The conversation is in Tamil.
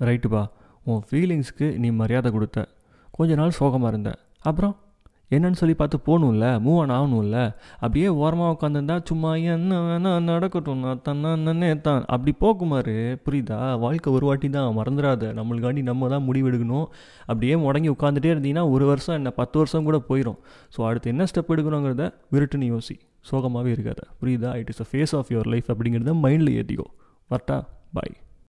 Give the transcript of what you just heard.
ரைட்டுப்பா உன் ஃபீலிங்ஸ்க்கு நீ மரியாதை கொடுத்த. கொஞ்ச நாள் சோகமாக இருந்த. அப்புறம் என்னன்னு சொல்லி பார்த்து போகணும்ல மூவ் ஆன் ஆகணும்ல. அப்படியே ஓரமாக உட்காந்துருந்தா சும்மா என்ன வேணா நடக்கட்டும் நான் தன்னே தான் அப்படி போக்குமாரு புரியுதா? வாழ்க்கை ஒரு வாட்டி தான் மறந்துடாத. நம்மளுக்காண்டி நம்ம தான் முடிவெடுக்கணும். அப்படியே முடங்கி உட்காந்துட்டே இருந்தீங்கன்னா ஒரு வருஷம் என்ன பத்து வருஷம் கூட போயிடும் ஸோ அடுத்து என்ன ஸ்டெப் எடுக்கணுங்கிறத விருட்டுன்னு யோசி. சோகமாகவே இருக்காத. புரியுதா? It is a phase of your life அப்படிங்கிறத மைண்டில் ஏற்றிக்கோ வரட்டா? பாய்